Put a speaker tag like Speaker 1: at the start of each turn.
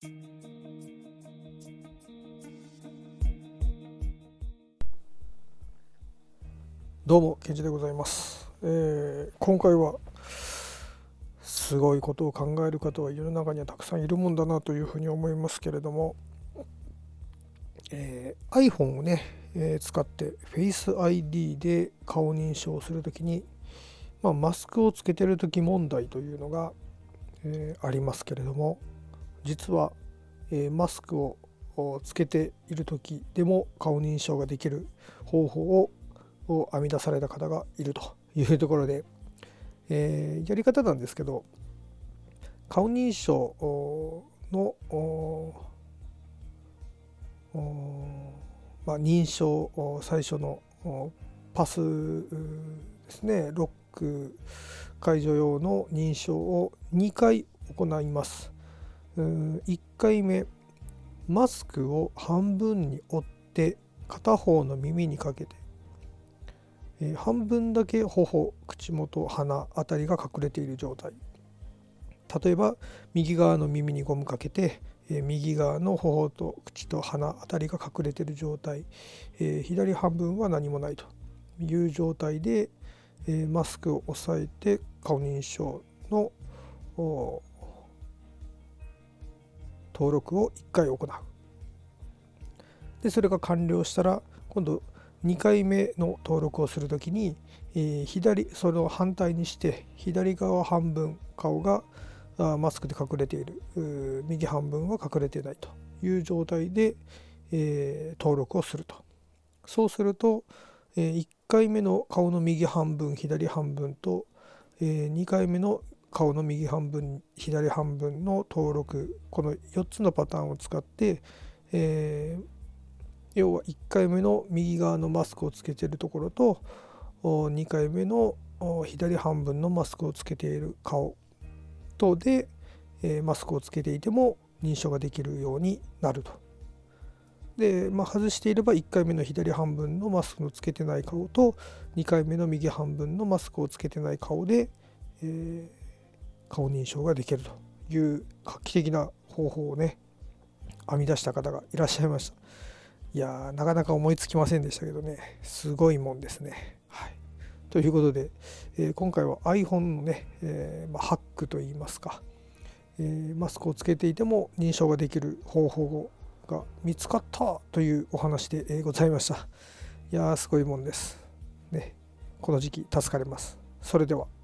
Speaker 1: どうもケンジでございます、えー、今回はすごいことを考える方は世の中にはたくさんいるもんだなというふうに思いますけれども、えー、iPhone をね、えー、使って Face ID で顔認証するときに、まあ、マスクをつけてる時問題というのが、えー、ありますけれども実は、えマスクをつけている時でも顔認証ができる方法を編み出された方がいるというところで、え、やり方なんですけど顔認証のまあ、認証最初のパスですね。ロック解除用の認証を2回行います。1回目マスクを半分に折って片方の耳にかけてえー、半分だけ頬口元鼻あたりが隠れている状態。例えば右側の耳にゴムかけて、えー、右側の頬と口と鼻あたりが隠れている状態、えー、左半分は何もないという状態で、えマスクを押さえて顔認証の登録を1回行う。でそれが完了したら今度2回目の登録をするときに、えー、左それを反対にして左側半分顔がマスクで隠れている右半分は隠れていないという状態で、えー、登録をすると。そうすると、えー、1回目の顔の右半分左半分と、えー、2回目の顔の右半分左半分の登録この4つのパターンを使って、えー、要は1回目の右側のマスクをつけてるところと2回目の左半分のマスクをつけている顔とで、えマスクをつけていても認証ができるようになると。で、まあ、外していれば1回目の左半分のマスクをつけてない顔と2回目の右半分のマスクをつけてない顔で、えー、顔認証ができるという画期的な方法をね編み出した方がいらっしゃいました。いやーなかなか思いつきませんでしたけどねすごいもんですね。はい、ということで、えー、今回は iPhone のね、えー、まあ、ハックといいますか、えー、マスクをつけていても認証ができる方法が見つかったというお話で、ございました。いやーすごいもんです。ね、この時期助かります。それでは。